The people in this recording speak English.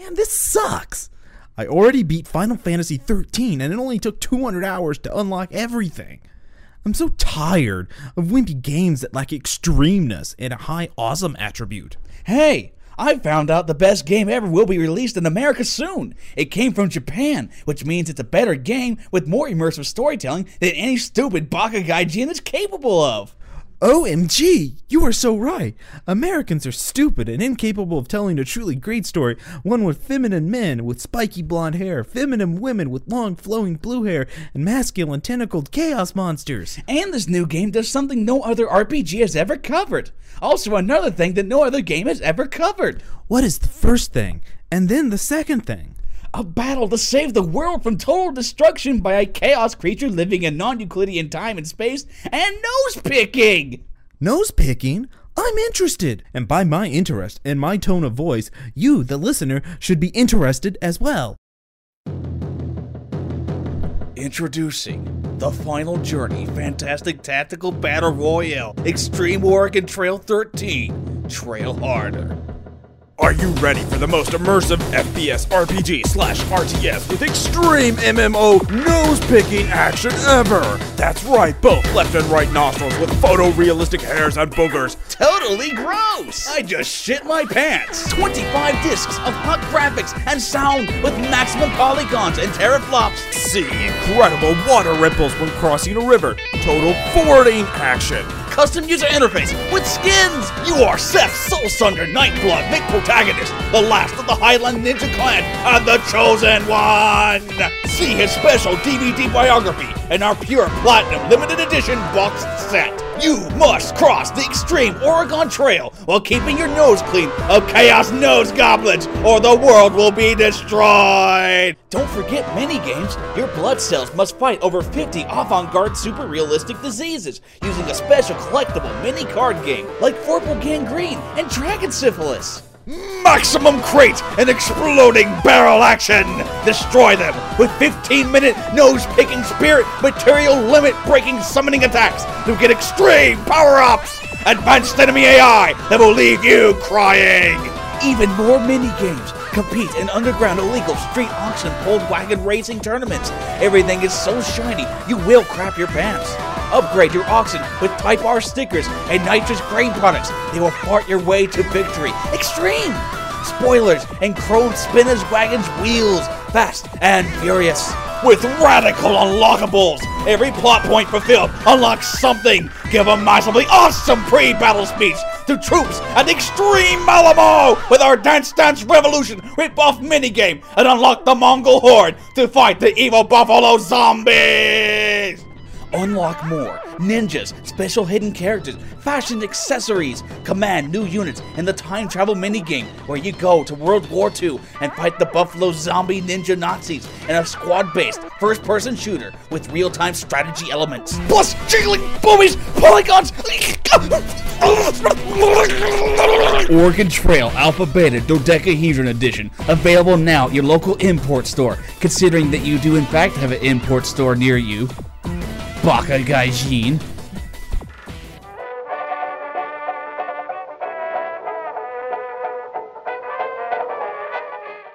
Man, this sucks. I already beat Final Fantasy 13 and it only took 200 hours to unlock everything. I'm so tired of wimpy games that lack extremeness and a high awesome attribute. Hey, I found out the best game ever will be released in America soon. It came from Japan, which means it's a better game with more immersive storytelling than any stupid Bakagaijin is capable of. OMG, you are so right. Americans are stupid and incapable of telling a truly great story, one with feminine men with spiky blonde hair, feminine women with long flowing blue hair, and masculine tentacled chaos monsters. And this new game does something no other RPG has ever covered. Also, another thing that no other game has ever covered What is the first thing? And then the second thing? A battle to save the world from total destruction by a chaos creature living in non Euclidean time and space, and nose picking! Nose picking? I'm interested. And by my interest and my tone of voice, you, the listener, should be interested as well. Introducing the Final Journey Fantastic Tactical Battle Royale Extreme Oregon Trail 13 Trail Harder. Are you ready for the most immersive FPS RPG slash RTS with extreme MMO nose picking action ever? That's right, both left and right nostrils with photorealistic hairs and boogers. Totally gross! I just shit my pants! 25 discs of hot graphics and sound with maximum polygons and teraflops. See incredible water ripples when crossing a river. Total fording action. Custom user interface with skins. You are Seth Soul Sunder, Nightblood, Nick protagonist, the last of the Highland Ninja Clan, and the chosen one. See his special DVD biography and our pure platinum limited edition boxed set. You must cross the extreme Oregon Trail while keeping your nose clean of Chaos Nose Goblins, or the world will be destroyed! Don't forget minigames. Your blood cells must fight over 50 avant garde super realistic diseases using a special collectible mini card game like Vorpal Gangrene and Dragon Syphilis. Maximum crate and exploding barrel action! Destroy them with 15 minute nose picking spirit material limit breaking summoning attacks to get extreme power ups! Advanced enemy AI that will leave you crying! Even more mini games. Compete in underground illegal street auction pulled wagon racing tournaments. Everything is so shiny, you will crap your pants. Upgrade your oxen with Type R stickers and nitrous grain products. They will fart your way to victory. Extreme! Spoilers and chrome spinners wagons wheels. Fast and furious. With radical unlockables. Every plot point fulfilled unlocks something. Give a massively awesome pre-battle speech to troops at Extreme Malamo with our Dance Dance Revolution rip-off minigame and unlock the Mongol Horde to fight the evil Buffalo Zombies! Unlock more ninjas, special hidden characters, fashion accessories, command new units in the time travel minigame where you go to World War II and fight the Buffalo zombie ninja Nazis in a squad based first person shooter with real time strategy elements. Plus, jiggling boobies, polygons. Oregon Trail Alpha Beta Dodecahedron Edition available now at your local import store, considering that you do in fact have an import store near you. Baka Gaijin.